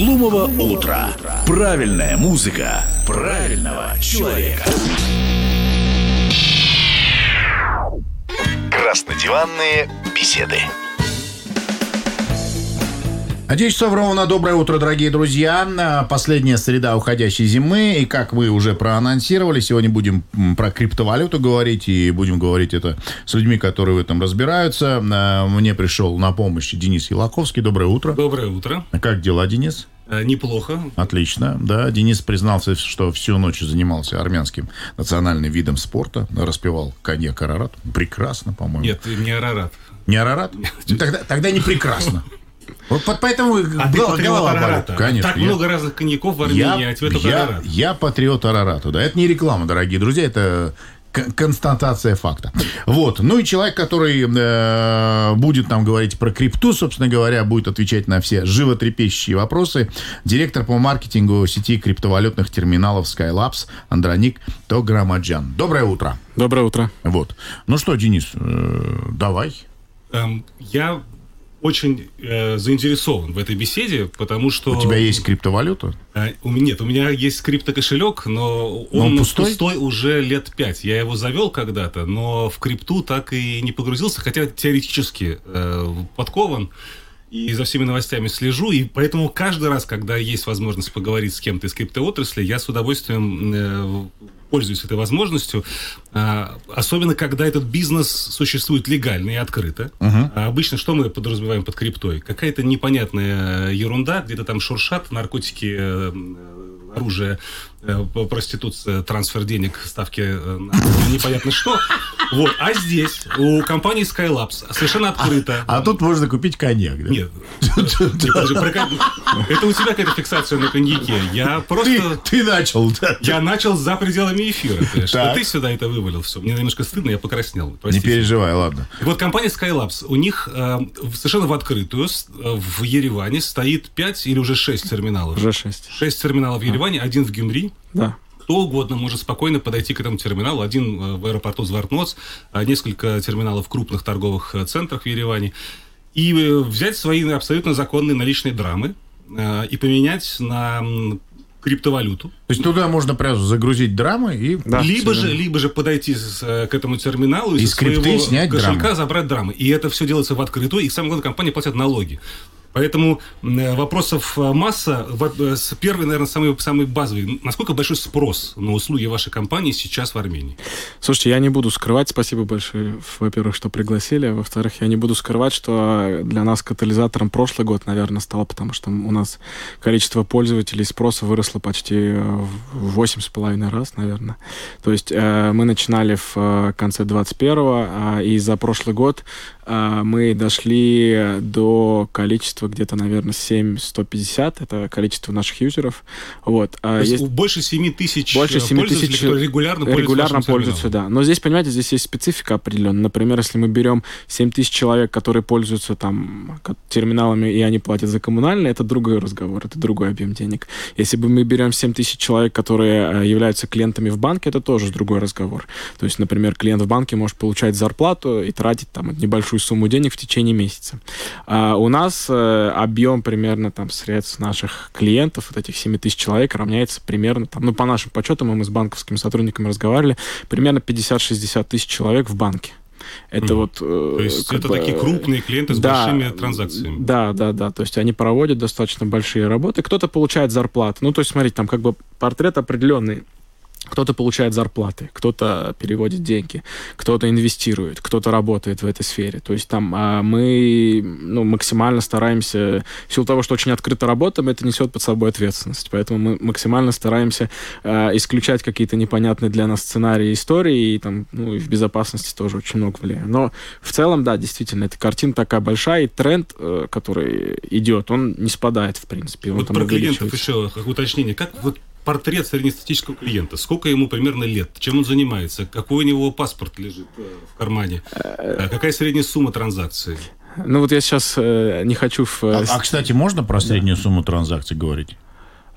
Глумого утра. Правильная музыка правильного человека. Краснодиванные беседы. 10 часов ровно. Доброе утро, дорогие друзья. А, Последняя среда уходящей зимы. И как вы уже проанонсировали, сегодня будем про криптовалюту говорить. И будем говорить это с людьми, которые в этом разбираются. А, Мне пришел на помощь Денис Елаковский. Доброе утро. Доброе утро. Как дела, Денис? Э, Неплохо. Отлично, да. Денис признался, что всю ночь занимался армянским национальным видом спорта. Распевал коньяк Арарат. Прекрасно, по-моему. Нет, не Арарат. Не Арарат? Ну, Тогда, тогда не прекрасно. Вот по- поэтому А ты патриот. Арарата. Конечно. Так я- много разных коньяков в Армении, а тебе только я, Арарат. я патриот Арарата, да. Это не реклама, дорогие друзья, это констатация факта. Вот. Ну и человек, который э, будет нам говорить про крипту, собственно говоря, будет отвечать на все животрепещущие вопросы. Директор по маркетингу сети криптовалютных терминалов Skylabs Андроник Тограмаджан. Доброе утро. Доброе утро. Вот. Ну что, Денис, э, давай. Эм, Я очень э, заинтересован в этой беседе, потому что... У тебя есть криптовалюта? Э, у Нет, у меня есть криптокошелек, но Но он он пустой? уже лет пять. Я его завел когда-то, но в крипту так и не погрузился, хотя теоретически э, подкован. И за всеми новостями слежу, и поэтому каждый раз, когда есть возможность поговорить с кем-то из криптоотрасли, я с удовольствием э, пользуюсь этой возможностью. А, особенно, когда этот бизнес существует легально и открыто. А обычно что мы подразумеваем под криптой? Какая-то непонятная ерунда, где-то там шуршат, наркотики, э, оружие, проституция, трансфер денег, ставки э, на непонятно что. Вот. А здесь у компании Skylabs совершенно открыто. А тут можно купить коньяк, да? Нет. Это у тебя какая-то фиксация на коньяке. Я просто... ты начал, да? Я начал за пределами эфира. Вот ты сюда это вывалил все. Мне немножко стыдно, я покраснел. Не переживай, ладно. Вот компания Skylabs, у них э, совершенно в открытую э, в Ереване стоит 5 или уже 6 терминалов. Уже шесть. 6 терминалов в Ереване, один в Гюмри. Да. Кто угодно может спокойно подойти к этому терминалу. Один э, в аэропорту Звартноц, а несколько терминалов в крупных торговых э, центрах в Ереване. И э, взять свои абсолютно законные наличные драмы э, и поменять на криптовалюту. То есть туда можно прям загрузить драмы и... Да, либо, же, либо же подойти с, э, к этому терминалу и Из своего снять кошелька драмы. забрать драмы. И это все делается в открытую. И самое главное, компании платят налоги. Поэтому м, вопросов э, масса. Э, Первый, наверное, самый, самый базовый. Насколько большой спрос на услуги вашей компании сейчас в Армении? Слушайте, я не буду скрывать, спасибо большое, во-первых, что пригласили, во-вторых, я не буду скрывать, что для нас катализатором прошлый год, наверное, стал, потому что у нас количество пользователей спроса выросло почти э, в восемь с половиной раз, наверное. То есть э, мы начинали в э, конце 21-го, а, и за прошлый год э, мы дошли до количества где-то, наверное, 7150, это количество наших юзеров. Вот. А То есть есть- больше 7 тысяч Больше э, 7 пользователей, тысяч которые регулярно, регулярно пользуются, да. Но здесь, понимаете, здесь есть специфика определенная. Например, если мы берем 7 тысяч человек, которые пользуются там терминалами, и они платят за коммунальные, это другой разговор, это другой объем денег. Если бы мы берем 7 тысяч человек, которые э, являются клиентами в банке, это тоже другой разговор. То есть, например, клиент в банке может получать зарплату и тратить там небольшую сумму денег в течение месяца. А у нас э, объем примерно там средств наших клиентов, вот этих 7 тысяч человек, равняется примерно, там, ну, по нашим подсчетам, мы с банковскими сотрудниками разговаривали, примерно 50-60 тысяч человек в банке. Это Мгм. вот... э, То есть это бы, такие крупные клиенты с да, большими транзакциями. Да, да, да. То есть они проводят достаточно большие работы. Кто-то получает зарплату. Ну, то есть, смотрите, там как бы портрет определенный. Кто-то получает зарплаты, кто-то переводит деньги, кто-то инвестирует, кто-то работает в этой сфере. То есть там а, мы ну, максимально стараемся, в силу того, что очень открыто работаем, это несет под собой ответственность. Поэтому мы максимально стараемся а, исключать какие-то непонятные для нас сценарии истории, и там, ну, и в безопасности тоже очень много влияем. Но в целом, да, действительно, эта картина такая большая, и тренд, э, который идет, он не спадает, в принципе. Он Вот про клиентов еще как уточнение. Как вот портрет среднестатистического клиента? Сколько ему примерно лет? Чем он занимается? Какой у него паспорт лежит э, в кармане? Э, Какая средняя сумма транзакции? Ну вот я сейчас э, не хочу... В, А, а, кстати, можно про среднюю сумму транзакций говорить?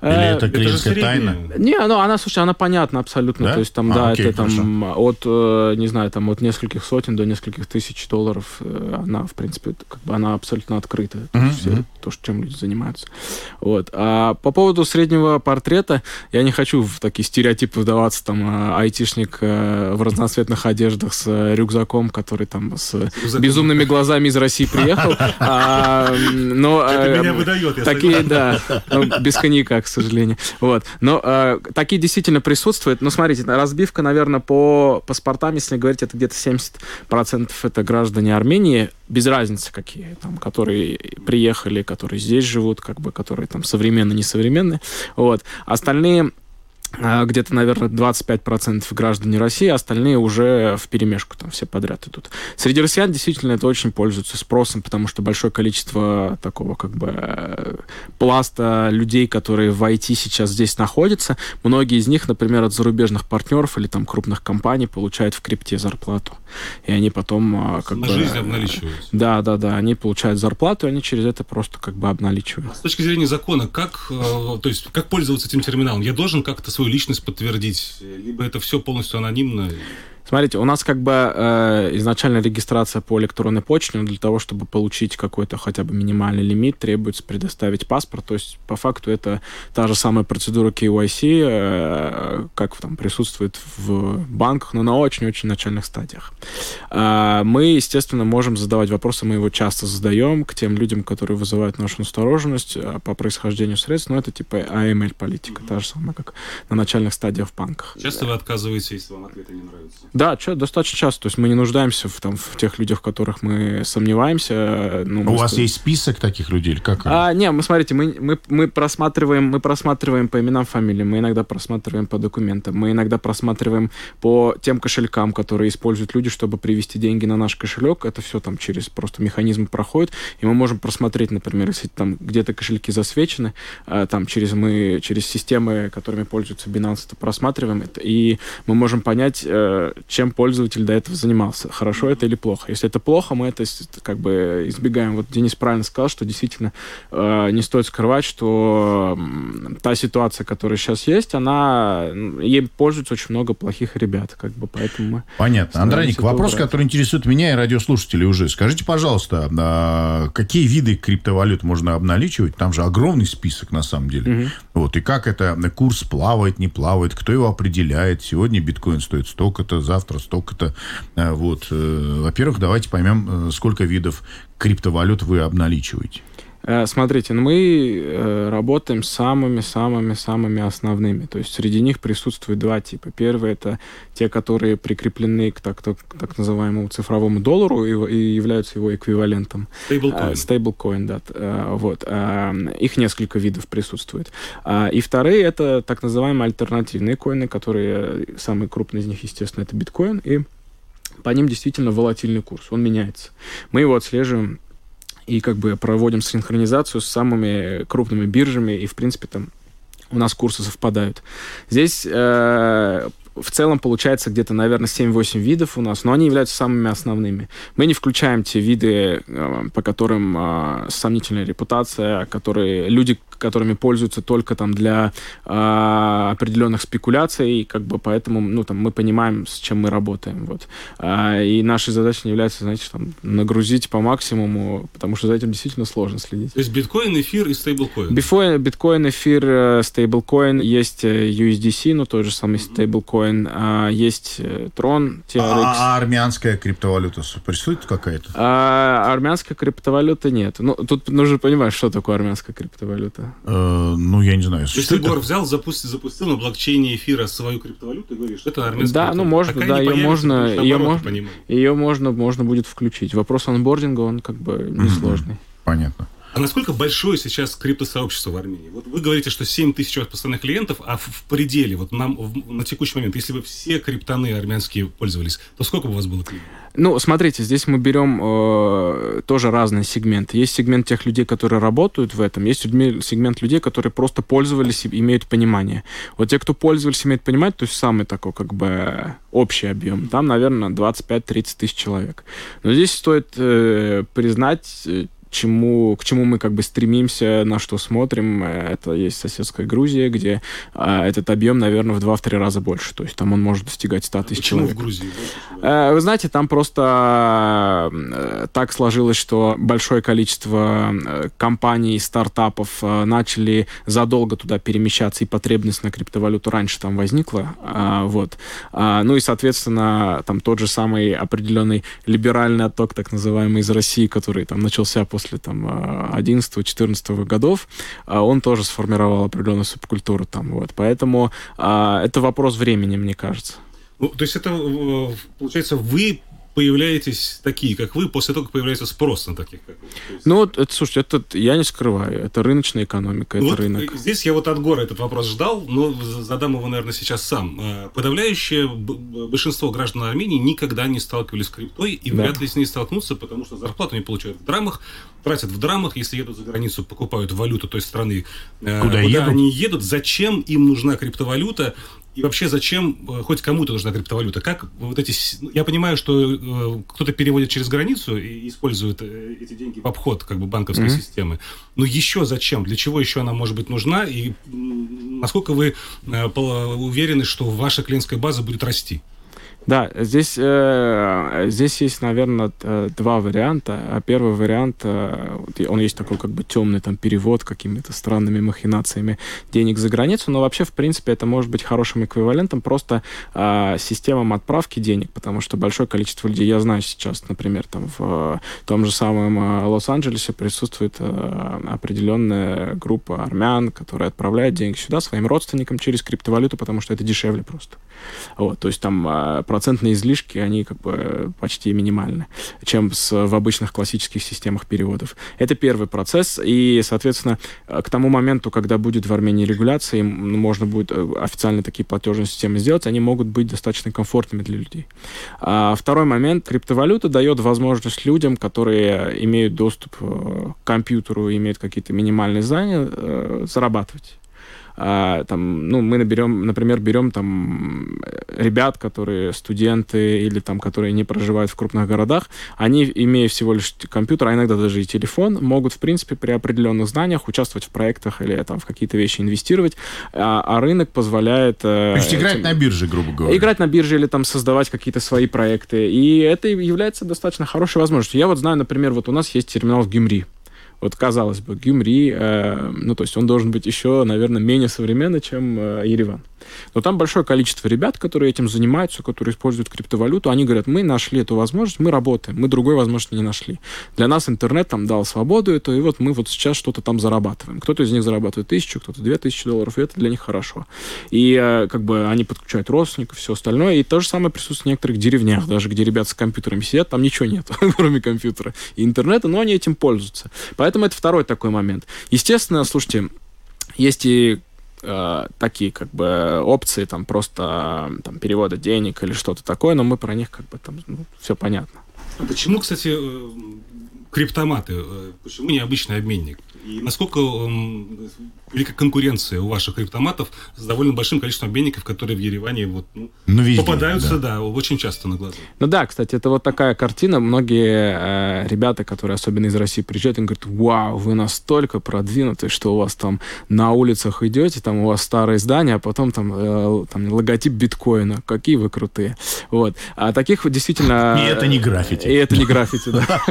Или Э, это клиентская тайна? Не, ну она, слушай, она понятна абсолютно. Да? То есть там, А, да, окей, это там от, э, не знаю, там от нескольких сотен до нескольких тысяч долларов. э, Она, в принципе, как бы она абсолютно открыта. То, есть все, то, чем люди занимаются. Вот. А по поводу среднего портрета, я не хочу в такие стереотипы вдаваться, там, айтишник в разноцветных одеждах с рюкзаком, который там с Рюкзаком. безумными глазами из России приехал. А, Но Это меня выдает, я Такие, да, ну, без коньяка, к сожалению. Вот. Но э, такие действительно присутствуют. Но смотрите, разбивка, наверное, по паспортам, если говорить, это где-то 70% это граждане Армении, без разницы какие, там, которые приехали, которые здесь живут, как бы, которые там современные, несовременные. Вот. Остальные где-то, наверное, 25% граждане России, а остальные уже в перемешку там все подряд идут. Среди россиян действительно это очень пользуется спросом, потому что большое количество такого как бы э, пласта людей, которые в IT сейчас здесь находятся, многие из них, например, от зарубежных партнеров или там крупных компаний получают в крипте зарплату. И они потом а, как На бы... жизнь обналичиваются. Да, да, да, они получают зарплату, и они через это просто как бы обналичивают. С точки зрения закона, как, э, то есть, как пользоваться этим терминалом? Я должен как-то свою личность подтвердить? Либо это все полностью анонимно? Смотрите, у нас как бы э, изначально регистрация по электронной почте, но для того, чтобы получить какой-то хотя бы минимальный лимит, требуется предоставить паспорт. То есть, по факту, это та же самая процедура KYC, э, как там присутствует в банках, но на очень-очень начальных стадиях. А, мы, естественно, можем задавать вопросы, мы его часто задаем к тем людям, которые вызывают нашу настороженность э, по происхождению средств, но это типа AML-политика, та же самая, как на начальных стадиях в банках. Часто вы отказываетесь, если вам ответы не нравятся? Да, достаточно часто. То есть мы не нуждаемся в, там, в тех людях, в которых мы сомневаемся. Ну, У мы вас ска- есть список таких людей или как? А, не, мы смотрите, мы, мы, мы просматриваем, мы просматриваем по именам, фамилиям, мы иногда просматриваем по документам, мы иногда просматриваем по тем кошелькам, которые используют люди, чтобы привести деньги на наш кошелек. Это все там через просто механизм проходит, и мы можем просмотреть, например, если там где-то кошельки засвечены, а, там через мы через системы, которыми пользуется Binance, это просматриваем это, и мы можем понять, э, чем пользователь до этого занимался, хорошо это или плохо. Если это плохо, мы это как бы избегаем. Вот Денис правильно сказал, что действительно э, не стоит скрывать, что та ситуация, которая сейчас есть, она ей пользуется очень много плохих ребят, как бы, поэтому мы Понятно. Андроник, вопрос, убрать. который интересует меня и радиослушателей уже. Скажите, пожалуйста, а, какие виды криптовалют можно обналичивать? Там же огромный список, на самом деле. Вот. И как это, курс плавает, не плавает, кто его определяет? Сегодня биткоин стоит столько-то, завтра столько-то. А, Вот. э, Во-первых, давайте поймем, э, сколько видов криптовалют вы обналичиваете. Э, Смотрите, ну мы э, работаем с самыми-самыми-самыми основными. То есть среди них присутствует два типа. Первый это те, которые прикреплены к так, так, так называемому цифровому доллару и, и являются его эквивалентом. Стейблкоин. Стейблкоин, да. э, Вот. э, Их несколько видов присутствует. И вторые это так называемые альтернативные коины, которые э, самый крупный из них, естественно, это биткоин. И по ним действительно волатильный курс, он меняется. Мы его отслеживаем и как бы проводим синхронизацию с самыми крупными биржами, и, в принципе, там у нас курсы совпадают. Здесь э, в целом получается где-то, наверное, 7-8 видов у нас, но они являются самыми основными. Мы не включаем те виды, э, по которым э, сомнительная репутация, которые люди, которыми пользуются только там для э, определенных спекуляций, и как бы поэтому, ну, там, мы понимаем, с чем мы работаем, вот. А, и нашей задачей не является, знаете, там, нагрузить по максимуму, потому что за этим действительно сложно следить. То есть биткоин, эфир и стейблкоин. Биткоин, эфир, э, стейблкоин, есть э, USDC, ну, тот же самый стейблкоин, а, есть э, Tron, TRX. А, а армянская криптовалюта присутствует какая-то? А армянской криптовалюты нет. Ну, тут нужно понимать, что такое армянская криптовалюта. Э, ну, я не знаю. То есть ты, это? Гор, взял, запустил, запустил на блокчейне эфира свою криптовалюту и говоришь, это армянская Да, ну, можно, Пока да, появится, можно- наоборот можно-. Ее можно, можно будет включить. Вопрос анбординга, он как бы несложный. Понятно. А насколько большое сейчас криптосообщество в Армении? Вот вы говорите, что 7 тысяч постоянных клиентов, а в, в пределе, вот нам в- на текущий момент, если бы все криптоны армянские пользовались, то сколько бы у вас было клиентов? Ну, смотрите, здесь мы берем э, тоже разные сегменты. Есть сегмент тех людей, которые работают в этом, есть сегмент людей, которые просто пользовались и имеют понимание. Вот те, кто пользовались, имеют понимание, то есть самый такой как бы общий объем, там, наверное, 25-30 тысяч человек. Но здесь стоит э, признать, э, чему, к чему мы как бы стремимся, на что смотрим, э, это есть соседская Грузия, где а, этот объем, наверное, в 2-3 раза больше. То есть там он может достигать 100 тысяч Почему человек. в Грузии? Э, Вы знаете, там просто э, так сложилось, что большое количество компаний, стартапов начали задолго туда перемещаться, и потребность на криптовалюту раньше там возникла. А, Вот. А, Ну и, соответственно, там тот же самый определенный либеральный отток, так называемый, из России, который там начался после там 11-14 годов, а, он тоже сформировал определенную субкультуру там. Вот. Поэтому а, это вопрос времени, мне кажется. Ну, то есть это, э, получается, вы появляетесь такие, как вы, после того, как появляется спрос на таких, как вы. Есть- Ну, вот это, слушайте, это я не скрываю. Это рыночная экономика, это Вот, рынок. э, Здесь я вот от Гора этот вопрос ждал, но задам его, наверное, сейчас сам. Э, Подавляющее большинство граждан Армении никогда не сталкивались с криптой и Да. вряд ли с ней столкнутся, потому что зарплату они получают в драмах, тратят в драмах, если едут за границу, покупают валюту той страны, э, Куда едут? они едут, зачем им нужна криптовалюта, и вообще зачем э, хоть кому-то нужна криптовалюта? Как вот эти... ну, Я понимаю, что э, кто-то переводит через границу и использует э, эти деньги в обход как бы банковской Мгм. системы. Но еще зачем? Для чего еще она может быть нужна? И насколько вы уверены, что ваша клиентская база будет расти? Да, здесь, э, здесь есть, наверное, два варианта. А Первый вариант, э, он есть такой как бы темный там перевод какими-то странными махинациями денег за границу, но вообще, в принципе, это может быть хорошим эквивалентом просто э, системам отправки денег, потому что большое количество людей, я знаю сейчас, например, там в э, том же самом э, Лос-Анджелесе присутствует э, определенная группа армян, которые отправляют деньги сюда своим родственникам через криптовалюту, потому что это дешевле просто. Вот, то есть там э, процентные излишки, они как бы э, почти минимальны, чем с, в обычных классических системах переводов. Это первый процесс, и, соответственно, э, к тому моменту, когда будет в Армении регуляция, можно будет э, официально такие платежные системы сделать, они могут быть достаточно комфортными для людей. А второй момент, криптовалюта дает возможность людям, которые имеют доступ к компьютеру, имеют какие-то минимальные знания, зарабатывать. А, там, ну, мы наберем, например, берем там ребят, которые студенты или там, которые не проживают в крупных городах, они, имея всего лишь компьютер, а иногда даже и телефон, могут, в принципе, при определенных знаниях участвовать в проектах или там в какие-то вещи инвестировать, а, а рынок позволяет... э, То есть играть этим- на бирже, грубо говоря. Играть на бирже или там создавать какие-то свои проекты. И это является достаточно хорошей возможностью. Я вот знаю, например, вот у нас есть терминал в Гюмри. Вот казалось бы, Гюмри, э, ну то есть он должен быть еще, наверное, менее современный, чем э, Ереван. Но там большое количество ребят, которые этим занимаются, которые используют криптовалюту. Они говорят, мы нашли эту возможность, мы работаем, мы другой возможности не нашли. Для нас интернет там дал свободу эту, и вот мы вот сейчас что-то там зарабатываем. Кто-то из них зарабатывает тысячу, кто-то две тысячи долларов, и это для них хорошо. И э, как бы они подключают родственников, все остальное. И то же самое присутствует в некоторых деревнях, даже где ребята с компьютерами сидят, там ничего нет, кроме компьютера и интернета, но они этим пользуются. Поэтому это второй такой момент. Естественно, слушайте, есть и э, такие как бы опции, там просто там, перевода денег или что-то такое, но мы про них как бы там все понятно. А почему, кстати, э, криптоматы, э, почему необычный обменник? И насколько эм, велика конкуренция у ваших криптоматов с довольно большим количеством обменников, которые в Ереване вот, ну, Ну, везде, попадаются, да. да. очень часто на глаза. Ну да, кстати, это вот такая картина. Многие э, ребята, которые особенно из России приезжают, они говорят, вау, вы настолько продвинутые, что у вас там на улицах идете, там у вас старые здания, а потом там, э, там логотип биткоина. Какие вы крутые. Вот. А таких вот действительно... И это не граффити. И это не граффити, да.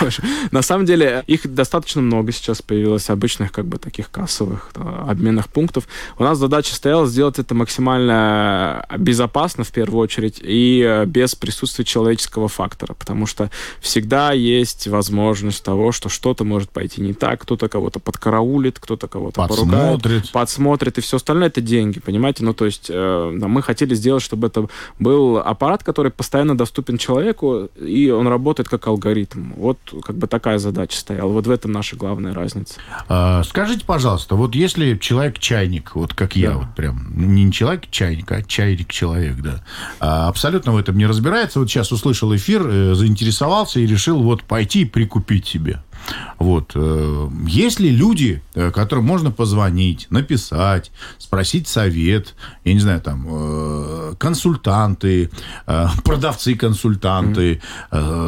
На самом деле, их достаточно много сейчас появилось обычных, как бы, таких кассовых э, обменных пунктов. У нас задача стояла сделать это максимально безопасно, в первую очередь, и э, без присутствия человеческого фактора, потому что всегда есть возможность того, что что-то может пойти не так, кто-то кого-то подкараулит, кто-то кого-то поругает Подсмотрит. подсмотрит, и все остальное это деньги, понимаете? Ну, то есть э, да, мы хотели сделать, чтобы это был аппарат, который постоянно доступен человеку, и он работает как алгоритм. Вот как бы такая задача стояла. Вот в этом наша главная разница. А, скажите, пожалуйста, вот если человек-чайник, вот как я, Да. вот прям, не человек-чайник, а чайник-человек, да, а, абсолютно в этом не разбирается, вот сейчас услышал эфир, э, заинтересовался и решил вот пойти и прикупить себе. Вот. э, Есть ли люди, э, которым можно позвонить, написать, спросить совет, я не знаю, там, э, консультанты, продавцы-консультанты,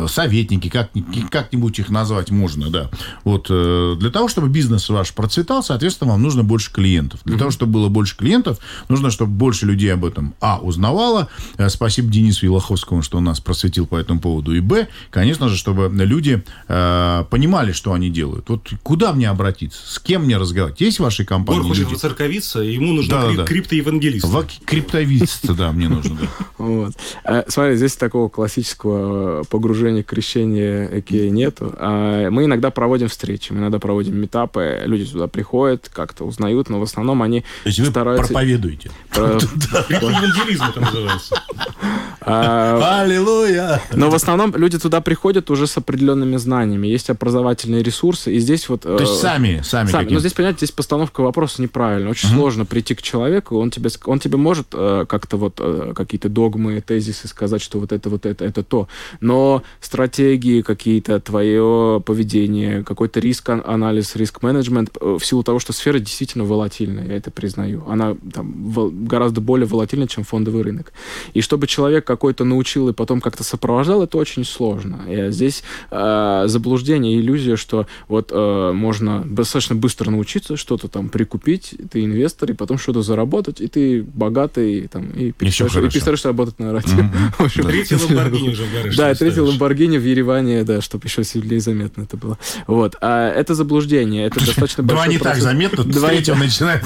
советники, как, как-нибудь их назвать можно, да. Вот. Для того, чтобы бизнес ваш процветал, соответственно, вам нужно больше клиентов. Для того, чтобы было больше клиентов, нужно, чтобы больше людей об этом, а, узнавало. Спасибо Денису Елоховскому, что он нас просветил по этому поводу. И, б, конечно же, чтобы люди э, понимали, что они делают. Вот куда мне обратиться? С кем мне разговаривать? Есть в вашей компании Бор хочет люди? воцерковиться, и ему нужно Да, крип- да. криптоевангелист. В криптовидство, да, мне нужно. Вот. Э, Смотри, здесь такого классического э, погружения, крещения экея нету. А Мы иногда проводим встречи, мы иногда проводим метапы, люди сюда приходят, как-то узнают, но в основном они То есть вы стараются... проповедуете. про- Криптоевангелизм это называется. а, Аллилуйя! Но в основном люди туда приходят уже с определенными знаниями. Есть образовательные ресурсы, и здесь вот... То есть сами, сами, Сами. какие-то. Но здесь, понимаете, здесь постановка вопроса неправильная. Очень сложно прийти к человеку, он тебе, он тебе может э, как-то вот э, какие-то догмы, тезисы сказать, что вот это, вот это, это то. Но стратегии какие-то, твое поведение, какой-то риск-анализ, риск-менеджмент, э, в силу того, что сфера действительно волатильная, я это признаю. Она там, гораздо более волатильна, чем фондовый рынок. И чтобы человек какой-то научил и потом как-то сопровождал, это очень сложно. И здесь э, заблуждение, иллюзия, что вот э, можно достаточно быстро научиться что-то там прикупить, ты инвестор, и потом что-то заработать, и ты богатый, там, и перестаешь, и перестаешь работать на радио. Третий Ламборгини уже в гараже. да, третий Ламборгини в Ереване, да, чтобы еще сильнее заметно это было. Вот. А это заблуждение, это достаточно Два не так заметно, Два с третьего начинает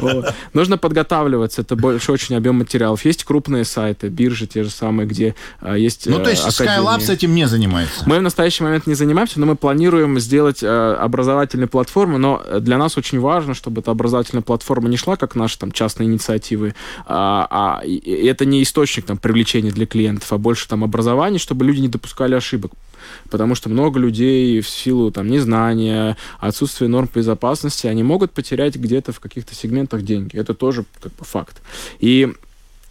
вот. Нужно подготавливаться, это большой очень объем материалов. Есть крупные сайты, биржи те же самые, где а, есть Ну, э, то есть академии. Skylab этим не занимается. Мы в настоящий момент не занимаемся, но мы планируем сделать э, образовательную платформу, но для нас очень важно, чтобы эта образовательная платформа не шла как наши там частные инициативы, а, а это не источник там привлечения для клиентов, а больше там образования, чтобы люди не допускали ошибок. Потому что много людей в силу там незнания, отсутствия норм безопасности, они могут потерять где-то в каких-то сегментах деньги. Это тоже как бы факт. И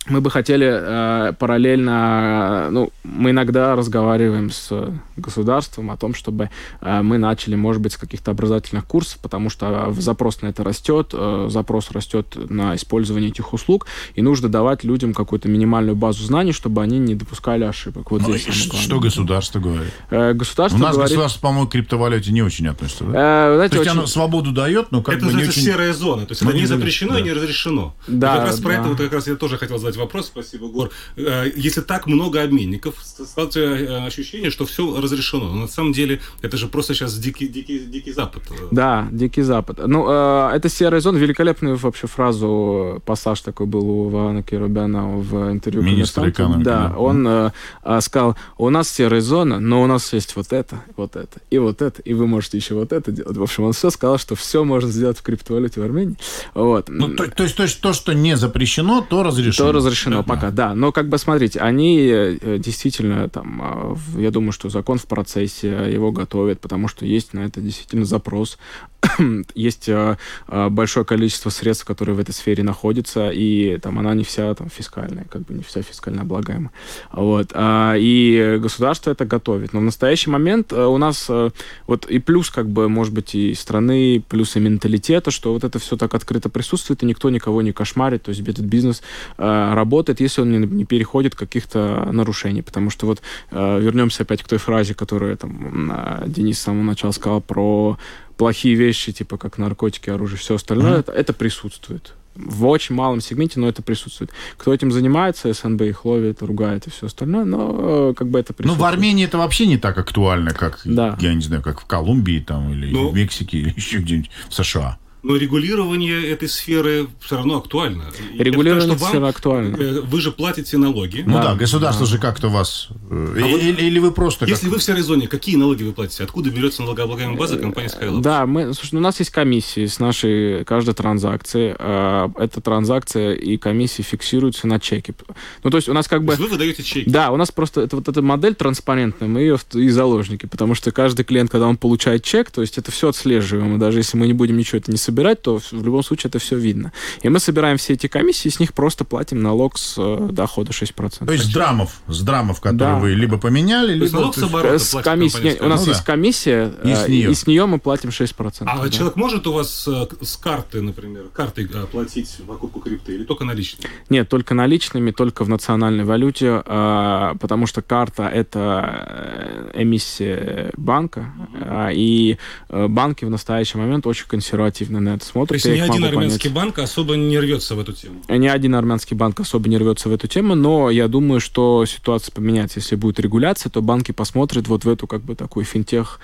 мы бы хотели э, параллельно, э, ну, мы иногда разговариваем с государством о том, чтобы э, мы начали, может быть, с каких-то образовательных курсов, потому что э, запрос на это растет, э, запрос растет на использование этих услуг, и нужно давать людям какую-то минимальную базу знаний, чтобы они не допускали ошибок. Вот Ну, здесь. Что государство говорит? Э, У Государство нас говорит... государство, по-моему, к криптовалюте не очень относится. да? э, знаете, То есть очень- оно свободу дает, но как это бы не называется очень... серая зона. То есть Ну, это не запрещено да. и не разрешено. Да, И как раз про да. это вот как раз я тоже хотел задать вопрос. Спасибо, Гор. Э, Если так много обменников, складывается э, ощущение, что все разрешено. Но на самом деле это же просто сейчас дикий, дикий, дикий запад. Да, Дикий Запад. Ну, э, это серая зона. Великолепную вообще фразу, пассаж такой был у Ивана Кирубяна в интервью «Коммерсанту». экономики, Да, да. он э, э, сказал, у нас серая зона, но у нас есть вот это, вот это, и вот это, и вы можете еще вот это делать. В общем, он все сказал, что все можно сделать в криптовалюте в Армении. Вот. Ну, то, то есть то, что не запрещено, то разрешено. То разрешено Да. пока, да. Но как бы смотрите, они э, действительно там, а, я думаю, что закон в процессе, его готовят, потому что есть на это действительно запрос. есть э, э, большое количество средств, которые в этой сфере находятся, и там она не вся там фискальная, как бы не вся фискально облагаема. Вот. А, И государство это готовит. Но в настоящий момент у нас вот и плюс, как бы, может быть, и страны, плюс и менталитета, что вот это все так открыто присутствует, и никто никого не кошмарит, то есть этот бизнес э, работает, если он не, не переходит каких-то нарушений. Потому что вот э, вернемся опять к той фразе, которую там э, Денис с самого начала сказал про плохие вещи, типа как наркотики, оружие, все остальное, это, это присутствует. В очень малом сегменте, но это присутствует. Кто этим занимается, СНБ их ловит, ругает и все остальное, но э, как бы это Ну, присутствует. в Армении это вообще не так актуально, как, Да. я не знаю, как в Колумбии там, или Ну. в Мексике, или еще где-нибудь в США. Но регулирование этой сферы все равно актуально. Регулирование вам, сферы актуально. э, Вы же платите налоги. Ну да, Да, государство же как-то вас... э, А вот или, или вы просто... как- Если вы в серой зоне, какие налоги вы платите? Откуда берется налогооблагаемая база компании Skylab? Да, мы, слушай, ну, у нас есть комиссии с нашей каждой транзакции. Э, Эта транзакция и комиссии фиксируются на чеке. Ну, то есть у нас как То бы... есть вы выдаете чеки. Да, у нас просто это вот эта модель транспарентная, мы ее и заложники, потому что каждый клиент, когда он получает чек, то есть это все отслеживаемо, даже если мы не будем ничего это не собирать, то в любом случае это все видно. И мы собираем все эти комиссии, с них просто платим налог с э, дохода 6%. То есть с драмов, с драмов, которые Да. вы либо поменяли, То есть либо... налог с оборота С комиссии- нет, у нас Ну есть да. комиссия, И с э, нее. и с нее мы платим 6%. А да. человек может у вас э, с карты, например, картой платить покупку крипты или только наличными? Нет, только наличными, только в национальной валюте, потому что карта это эмиссия банка, а, и банки в настоящий момент очень консервативно на это То смотрят. есть я ни один армянский понять. банк особо не рвется в эту тему. Ни один армянский банк особо не рвется в эту тему, но я думаю, что ситуация поменяется. Если будет регуляция, то банки посмотрят вот в эту как бы такую финтех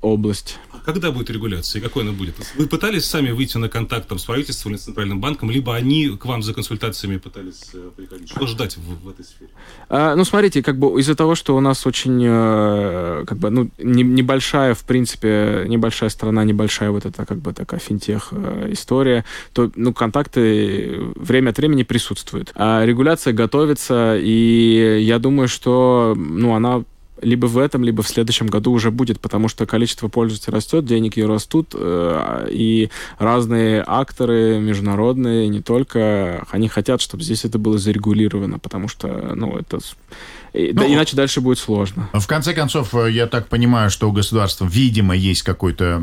область. А когда будет регуляция и какой она будет? Вы пытались сами выйти на контакт там, с правительством или с центральным банком, либо они к вам за консультациями пытались э, приходить? Что ждать в, в этой сфере? А, ну, смотрите, как бы из-за того, что у нас очень, э, как бы, ну, не- небольшая, в принципе, небольшая страна, небольшая вот эта, как бы, такая финтех э, история, то, ну, контакты время от времени присутствуют. А регуляция готовится, и я думаю, что, ну, она либо в этом, либо в следующем году уже будет, потому что количество пользователей растет, денег ее растут, э, и разные акторы международные, не только, они хотят, чтобы здесь это было зарегулировано, потому что, ну, это... да, Ну, иначе дальше будет сложно. В конце концов, э, я так понимаю, что у государства, видимо, есть какой-то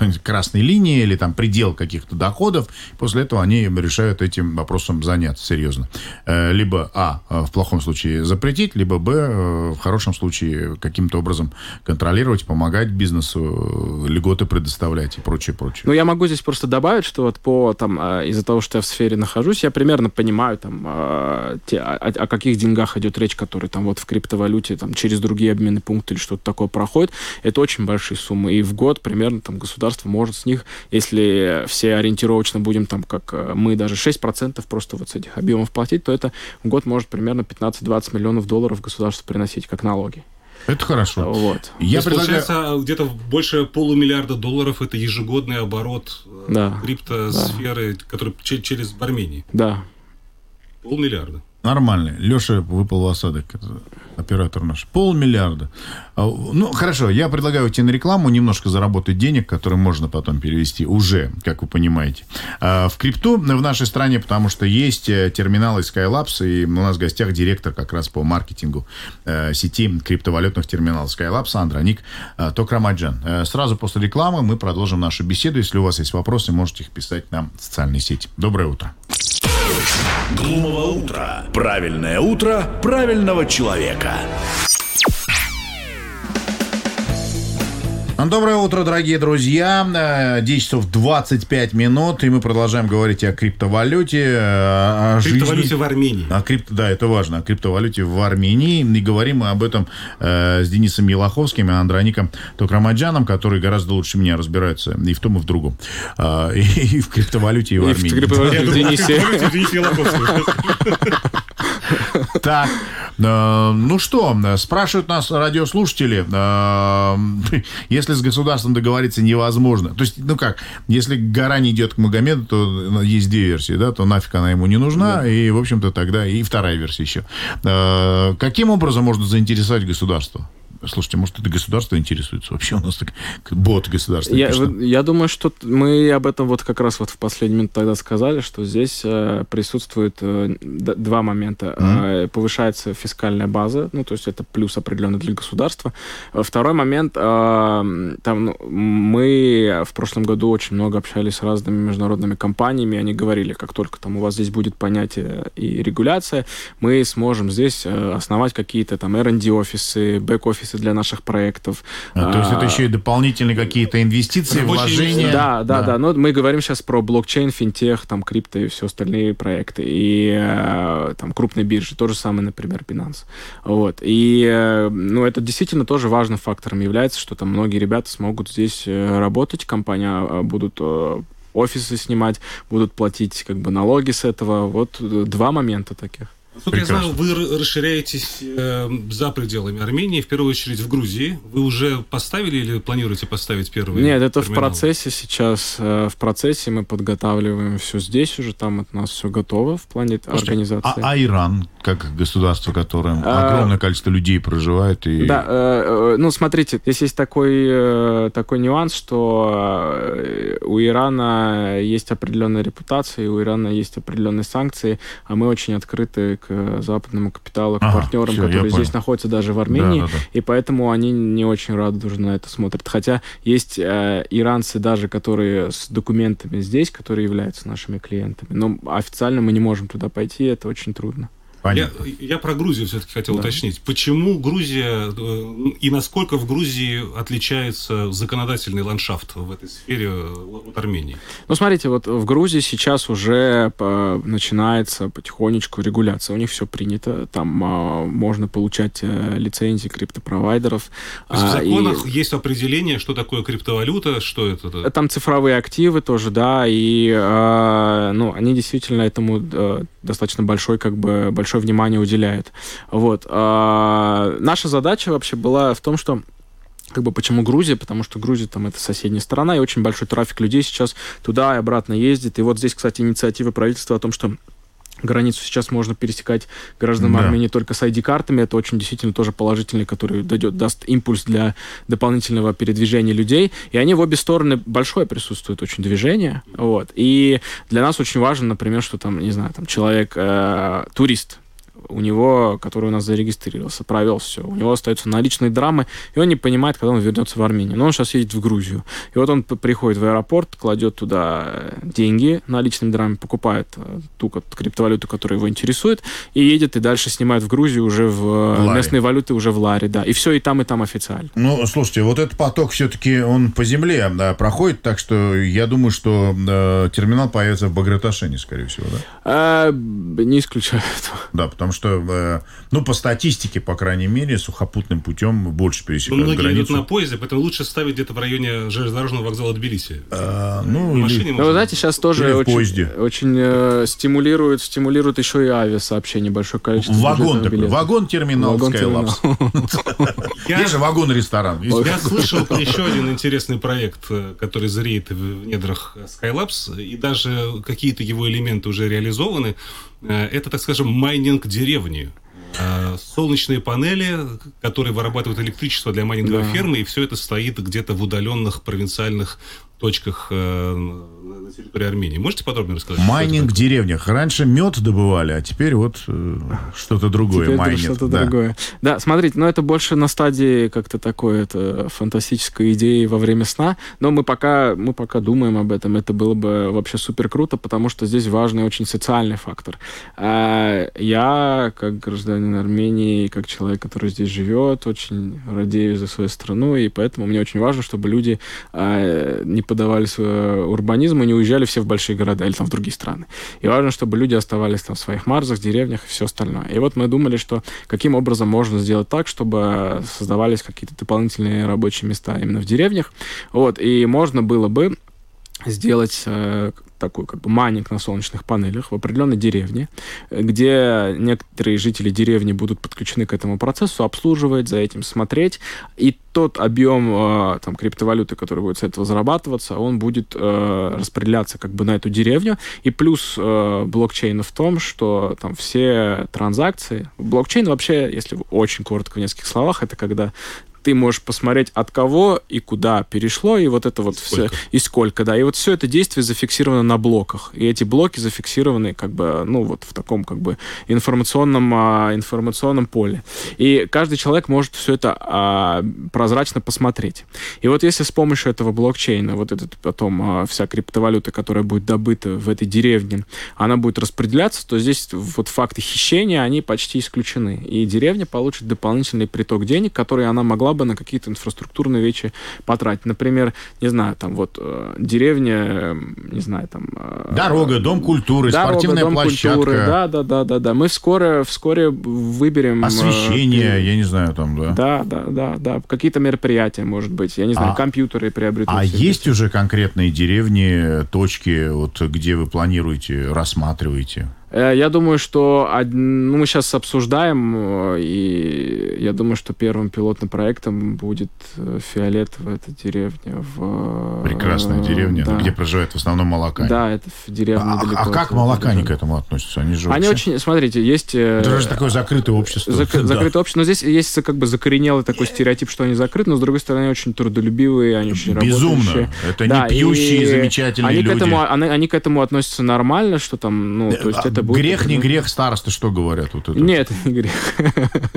э, красной линии или там предел каких-то доходов. После этого они решают этим вопросом заняться серьезно. Э, либо, а, э, в плохом случае запретить, либо, б, э, в хорошем случае каким-то образом контролировать, помогать бизнесу, льготы предоставлять и прочее, прочее. Ну, я могу здесь просто добавить, что вот по, там, из-за того, что я в сфере нахожусь, я примерно понимаю, там, те- о, о каких деньгах идет речь, которые там вот в криптовалюте, там, через другие обменные пункты или что-то такое проходит. Это очень большие суммы. И в год примерно там государство может с них, если все ориентировочно будем там, как э, мы, даже 6% просто вот с этих объемов платить, то это в год может примерно 15-20 миллионов долларов государству приносить как налоги. Это хорошо. Вот. Я То предлагаю... получается, где-то больше полумиллиарда долларов это ежегодный оборот э, Да. криптосферы, который че- через Армении. Да. Полмиллиарда. Нормально. Леша выпал в осадок. Оператор наш. Полмиллиарда. А, Ну, хорошо. Я предлагаю уйти на рекламу, немножко заработать денег, которые можно потом перевести уже, как вы понимаете, а, в крипту в нашей стране, потому что есть э, терминалы Skylabs, и у нас в гостях директор как раз по маркетингу э, сети криптовалютных терминалов Skylabs, Андроник э, Токрамаджан. Сразу после рекламы мы продолжим нашу беседу. Если у вас есть вопросы, можете их писать нам в социальные сети. Доброе утро. Глумого утра. Правильное утро правильного человека. Доброе утро, дорогие друзья. Э, 10 часов 25 минут, и мы продолжаем говорить о криптовалюте, э, о Криптовалюте жизни... в Армении. О крипто, да, это важно, о криптовалюте в Армении. И говорим мы об этом э, с Денисом Елаховским и Андроником Токрамаджаном, которые гораздо лучше меня разбираются и в том, и в другом. А, и, и в криптовалюте, и в И в Армении. криптовалюте Я в криптовалюте в Денисе. Так, э, ну что, э, спрашивают нас радиослушатели, э, если с государством договориться невозможно, то есть, ну как, если гора не идет к Магомеду, то есть две версии, да, то нафиг она ему не нужна, и, в общем-то, тогда и вторая версия еще. Э, Каким образом можно заинтересовать государство? Слушайте, может, это государство интересуется? Вообще у нас так бот государственный. Я, я думаю, что мы об этом вот как раз вот в последний минут тогда сказали, что здесь э, присутствует э, два момента. Э, повышается фискальная база, ну, то есть это плюс определенный для государства. Э, Второй момент, э, там, ну, мы в прошлом году очень много общались с разными международными компаниями, они говорили, как только там у вас здесь будет понятие и регуляция, мы сможем здесь э, основать какие-то там R&D-офисы, бэк-офисы для наших проектов. А, то есть это А, еще и дополнительные какие-то инвестиции, вложения. места. да, да, да, Но мы говорим сейчас про блокчейн, финтех, там крипто и все остальные проекты. И э, там крупные биржи. То же самое, например, Binance. Вот. И э, ну, это действительно тоже важным фактором является, что там многие ребята смогут здесь э, работать, компания э, будут э, офисы снимать, будут платить как бы налоги с этого. Вот два момента таких. Насколько я знаю, вы расширяетесь э, за пределами Армении, в первую очередь в Грузии. Вы уже поставили или планируете поставить первый Нет, это в терминал? процессе сейчас. э, В процессе мы подготавливаем все здесь уже, там от нас все готово в плане Слушайте, организации. А, а Иран, как государство, в котором А, огромное количество людей проживает и... Да, э, э, ну смотрите, здесь есть такой, э, такой нюанс, что э, у Ирана есть определенная репутация, у Ирана есть определенные санкции, а мы очень открыты к западному капиталу, к Ага, партнерам, всё, я которые здесь находятся даже в Армении, Да, да, да. и поэтому они не очень радужно на это смотрят. Хотя есть э, иранцы даже, которые с документами здесь, которые являются нашими клиентами, но официально мы не можем туда пойти, это очень трудно. Я, Понятно. я про Грузию все-таки хотел Да. уточнить. Почему Грузия э, и насколько в Грузии отличается законодательный ландшафт в этой сфере э, от Армении? Ну, смотрите, вот в Грузии сейчас уже по- начинается потихонечку регуляция. У них все принято. Там а, можно получать э, лицензии криптопровайдеров. То есть в А, и- законах есть определение, что такое криптовалюта, что это. Там цифровые активы тоже, да, и э, ну, они действительно этому э, достаточно большой, как бы, большое внимание уделяют. Вот. А, наша задача вообще была в том, что как бы почему Грузия? Потому что Грузия там это соседняя страна, и очень большой трафик людей сейчас туда и обратно ездит. И вот здесь, кстати, инициатива правительства о том, что границу сейчас можно пересекать гражданам Да. Армении только с ID-картами. Это очень действительно тоже положительный, который дойдет, даст импульс для дополнительного передвижения людей. И они в обе стороны большое присутствует очень движение. Вот. И для нас очень важно, например, что там, не знаю, там человек, э, турист, у него, который у нас зарегистрировался, провел все, у него остаются наличные драмы, и он не понимает, когда он вернется в Армению. Но он сейчас едет в Грузию. И вот он приходит в аэропорт, кладет туда э, деньги наличными драмами, покупает э, ту криптовалюту, которая его интересует, и едет и дальше снимает в Грузию уже в э, Ларе. местные валюты, уже в Ларе, да. И все и там, и там официально. Ну, слушайте, вот этот поток все-таки он по земле да, проходит, так что я думаю, что э, терминал появится в Баграташене, скорее всего, да? А, не исключаю этого. Да, потому что, э, ну, по статистике, по крайней мере, сухопутным путем больше Ну, пересекают многие едут границу. на поезде, поэтому лучше ставить где-то в районе железнодорожного вокзала Тбилиси. Э, ну, В или- машине Ну, вы знаете, сейчас тоже очень, поезде. очень э, стимулирует, стимулирует еще и авиасообщение, большое количество Вагон такой, билетов. вагон-терминал Вагон-терминал. Skylabs. Я- Есть же вагон-ресторан. Я слышал про еще один интересный проект, э, который зреет в недрах Skylabs, и даже какие-то его элементы уже реализованы. Э, Это, так скажем, майнинг деревни. Э, Солнечные панели, которые вырабатывают электричество для майнинговой Да. фермы, и все это стоит где-то в удаленных провинциальных точках на территории Армении. Можете подробнее рассказать? Майнинг в деревнях. Раньше мед добывали, а теперь вот э, что-то другое Теперь майнят. что-то да. другое. Да, смотрите, но это больше на стадии как-то такой это фантастической идеи во время сна. Но мы пока, мы пока думаем об этом. Это было бы вообще супер круто, потому что здесь важный очень социальный фактор. А, Я, как гражданин Армении, как человек, который здесь живет, очень радею за свою страну, и поэтому мне очень важно, чтобы люди а, не поддавались э, урбанизму, не уезжали все в большие города или там в другие страны. И важно, чтобы люди оставались там в своих марзах, деревнях и все остальное. И вот мы думали, что каким образом можно сделать так, чтобы создавались какие-то дополнительные рабочие места именно в деревнях. Вот, и можно было бы сделать э, такой как бы майнинг на солнечных панелях в определенной деревне, где некоторые жители деревни будут подключены к этому процессу, обслуживать, за этим смотреть, и тот объем э, там, криптовалюты, который будет с этого зарабатываться, он будет э, распределяться как бы на эту деревню, и плюс э, блокчейна в том, что там все транзакции... Блокчейн вообще, если очень коротко в нескольких словах, это когда ты можешь посмотреть, от кого и куда перешло, и вот это вот все, Сколько. и сколько, да, и вот все это действие зафиксировано на блоках, и эти блоки зафиксированы как бы, ну вот в таком как бы информационном, а, информационном поле, и каждый человек может все это а, прозрачно посмотреть. И вот если с помощью этого блокчейна, вот этот потом а, вся криптовалюта, которая будет добыта в этой деревне, она будет распределяться, то здесь вот факты хищения, они почти исключены, и деревня получит дополнительный приток денег, который она могла бы на какие-то инфраструктурные вещи потратить. Например, не знаю, там вот э, деревня, э, не знаю, там... э, Дорога, дом культуры, Дорога, спортивная дом площадка, культуры, да, да, да, да, да. Мы вскоре, вскоре выберем... э, освещение, я не знаю, там, да. Да, да, да, да. Какие-то мероприятия, может быть. Я не знаю, А- компьютеры приобретут. А есть эти. уже конкретные деревни, точки, вот где вы планируете, рассматриваете? Э, Я думаю, что ну, мы сейчас обсуждаем, э, и я думаю, что первым пилотным проектом будет э, фиолетовая эта деревня в... Прекрасная деревня, да. где проживают в основном молокане. Да, это в деревне А, недалеко а как молокане к этому относятся? Они же Они вообще- очень, смотрите, есть... Это же такое закрытое общество. Зак- Да. Закрытое общество. Но здесь есть как бы закоренелый такой стереотип, что они закрыты, но с другой стороны, они очень трудолюбивые, они очень Безумно. работающие. Это не Да, пьющие, и замечательные они люди. К этому, они, они к этому относятся нормально, что там, ну, то есть А это будет... грех, не ну, грех, старосты что говорят? Вот это? Нет, не грех.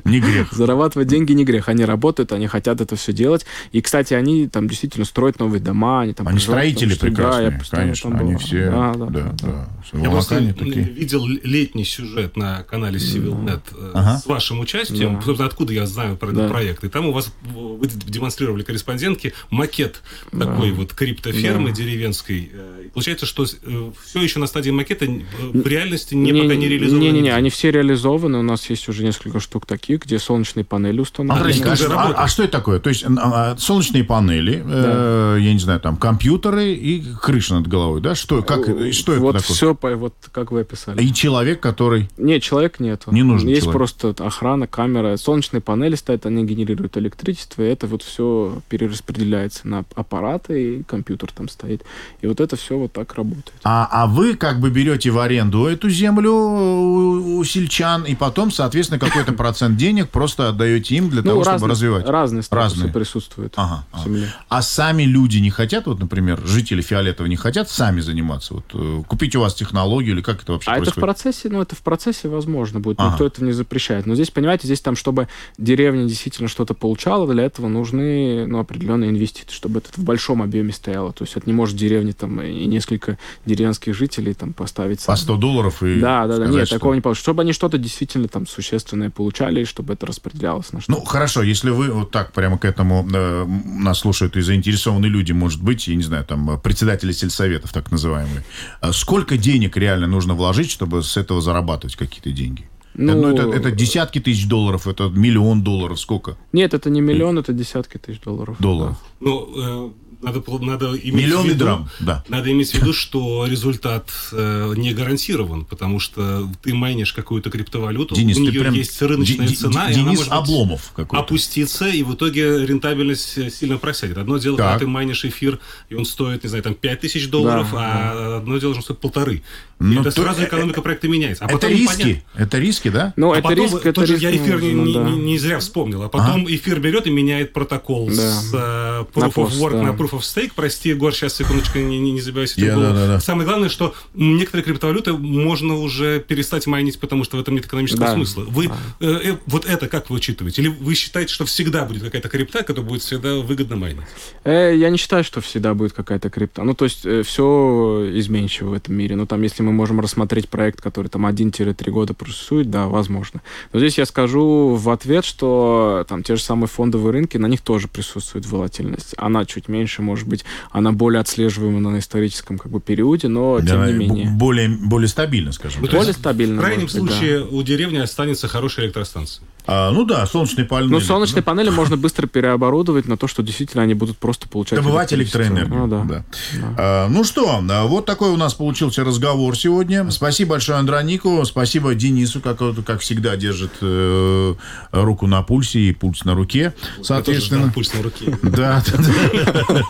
Не грех. Зарабатывать деньги не грех. Они работают, они хотят это все делать. И, кстати, они там действительно строят новые дома. Они, там Они строители потому что- да, я прекрасные, конечно. там Они бывал. все... Да, да, да, да. да. Я просто видел летний сюжет на канале CivilNet э, Ага. с вашим участием. Да. Собственно, откуда я знаю про Да. этот проект. И там у вас вы демонстрировали корреспондентке макет такой вот криптофермы Да. деревенской. Э, и Получается, что все еще на стадии макета э, в реальности не, пока не реализовано. Не-не-не, они все реализованы. У нас есть уже несколько штук таких, где солнечные панели установлены. Это а, работает. а что это такое? То есть а, а, солнечные панели, э, я не знаю, там компьютеры и крыша над головой, да? Что, как, что это вот такое? все, вот как вы описали. И человек, который... Нет, человек нету. Не нужен Есть человек. просто охрана, камера. Солнечные панели стоят, они генерируют электричество, и это вот все перераспределяется на аппараты, и компьютер там стоит. И вот это все вот так работает. А, а вы как бы берете в аренду эту землю у, у сельчан, и потом, соответственно, какой-то процент денег просто отдаете им для того, чтобы разные, развивать. разные статусы Разные. присутствуют Ага, в ага. А сами люди не хотят, вот, например, жители Фиолетова не хотят сами заниматься? Вот, э, купить у вас технологию или как это вообще А это в происходит? процессе, ну, это в процессе возможно будет. Ага. Никто этого не запрещает. Но здесь, понимаете, здесь там, чтобы деревня действительно что-то получала, для этого нужны, ну, определенные инвестиции, чтобы это в большом объеме стояло. То есть это не может деревня там и несколько деревенских жителей там поставить. По сами. 100 долларов и Да, да, да. сказать, Нет, что- такого не получится. Чтобы они что-то действительно там существенное получали, и чтобы это распределялось на что Ну, хорошо, если вы вот так прямо к этому э, нас слушают и заинтересованные люди, может быть, я не знаю, там, э, председатели сельсоветов, так называемые, а сколько денег реально нужно вложить, чтобы с этого зарабатывать какие-то деньги? Ну, Ну, это, это десятки тысяч долларов, это миллион долларов, сколько? Нет, это не миллион, это десятки тысяч долларов. Долларов. Ну, э, надо, надо иметь Миллион в и виду, драм, да. Надо иметь в виду, что результат э, не гарантирован, потому что ты майнишь какую-то криптовалюту, Денис, у нее прям... есть рыночная Ди- Ди- цена, и она Денис может быть Обломов какой-то. опуститься, и в итоге рентабельность э, сильно просядет. Одно дело, Так. когда ты майнишь эфир, и он стоит, не знаю, там 5 тысяч долларов, Да, а одно дело, что он стоит полторы. Ну, и это то- сразу экономика проекта меняется. А это потом риски, непонятно. это риски, да? Ну, А это потом, риск, это тот же риск. я эфир не, не- да. не- не зря вспомнил. А потом эфир берет и меняет протокол Да. с э, На Proof of пост, Work да. на Proof of Stake. Прости, Егор, сейчас, секундочку, не, не, не забивайся в Я- голову. да-да-да. Самое главное, что некоторые криптовалюты можно уже перестать майнить, потому что в этом нет экономического Да. смысла. Вы э, э, вот это как вы учитываете? Или вы считаете, что всегда будет какая-то крипта, которая будет всегда выгодно майнить? Э, я не считаю, что всегда будет какая-то крипта. Ну, то есть все изменчиво в этом мире. Ну, там, если мы можем рассмотреть проект, который там 1-3 года просуществует, да, возможно. Но здесь я скажу в ответ, что там те же самые фондовые рынки, на них тоже присутствует волатильность. Она чуть меньше, может быть, она более отслеживаема на историческом как бы периоде, но тем Да, не б- менее. Более, более стабильно, скажем Ну, Более стабильно. В крайнем быть, да. случае у деревни останется хорошая электростанция. А, ну да, солнечные панели. Ну, солнечные панели можно быстро переоборудовать на то, что действительно они будут просто получать Добывать электроэнергию. Ну, да. да. А, ну что, а, вот такой у нас получился разговор сегодня. Спасибо большое Андронику, спасибо Денису, как, как всегда держит э, руку на пульсе и пульс на руке, соответственно. пульс на руке. Да, да, да.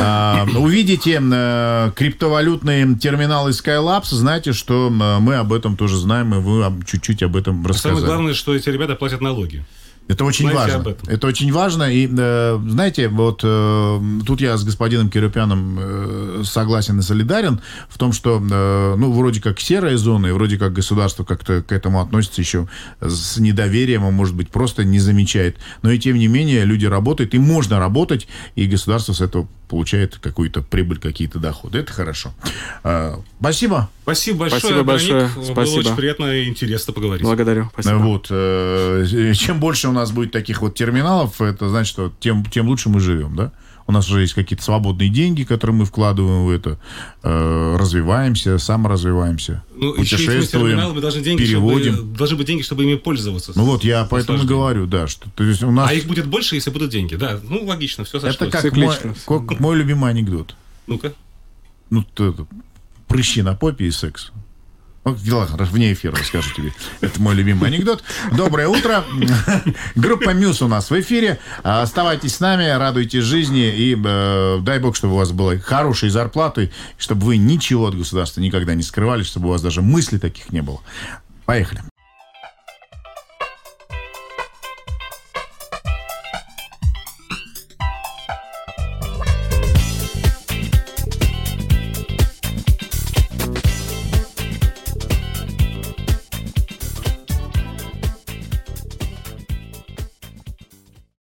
А, Увидите э, криптовалютные терминалы Skylabs, знаете, что мы об этом тоже знаем, и вы чуть-чуть об этом Самое рассказали. главное, что эти ребята платят налоги. Это очень Знаете важно. об этом. Это очень важно. И э, знаете, вот э, тут я с господином Кирюпяном э, согласен и солидарен в том, что э, ну вроде как серая зона, и вроде как государство как-то к этому относится еще с недоверием, а может быть просто не замечает. Но и тем не менее люди работают, и можно работать, и государство с этого получает какую-то прибыль, какие-то доходы. Это хорошо. Э, спасибо. Спасибо большое, Спасибо большое. Было Спасибо. очень приятно и интересно поговорить. Благодарю. Спасибо. Вот, э, чем больше у нас будет таких вот терминалов, это значит, что тем, тем лучше мы живем, да? У нас уже есть какие-то свободные деньги, которые мы вкладываем в это, э, развиваемся, саморазвиваемся, Ну, путешествуем, терминалами должны, деньги, переводим. Чтобы, должны быть деньги, чтобы ими пользоваться. Ну вот, я С поэтому говорю, да, что то есть у нас А их будет больше, если будут деньги. Да, ну логично, все это сошлось. как мой, как мой любимый анекдот. Ну-ка. Ну, прыщи на попе и секс. Ну, ладно, вне эфира расскажу тебе. Это мой любимый анекдот. Доброе утро. Группа Мюс у нас в эфире. Оставайтесь с нами, радуйтесь жизни и э, дай бог, чтобы у вас было хорошие зарплаты, чтобы вы ничего от государства никогда не скрывали, чтобы у вас даже мыслей таких не было. Поехали.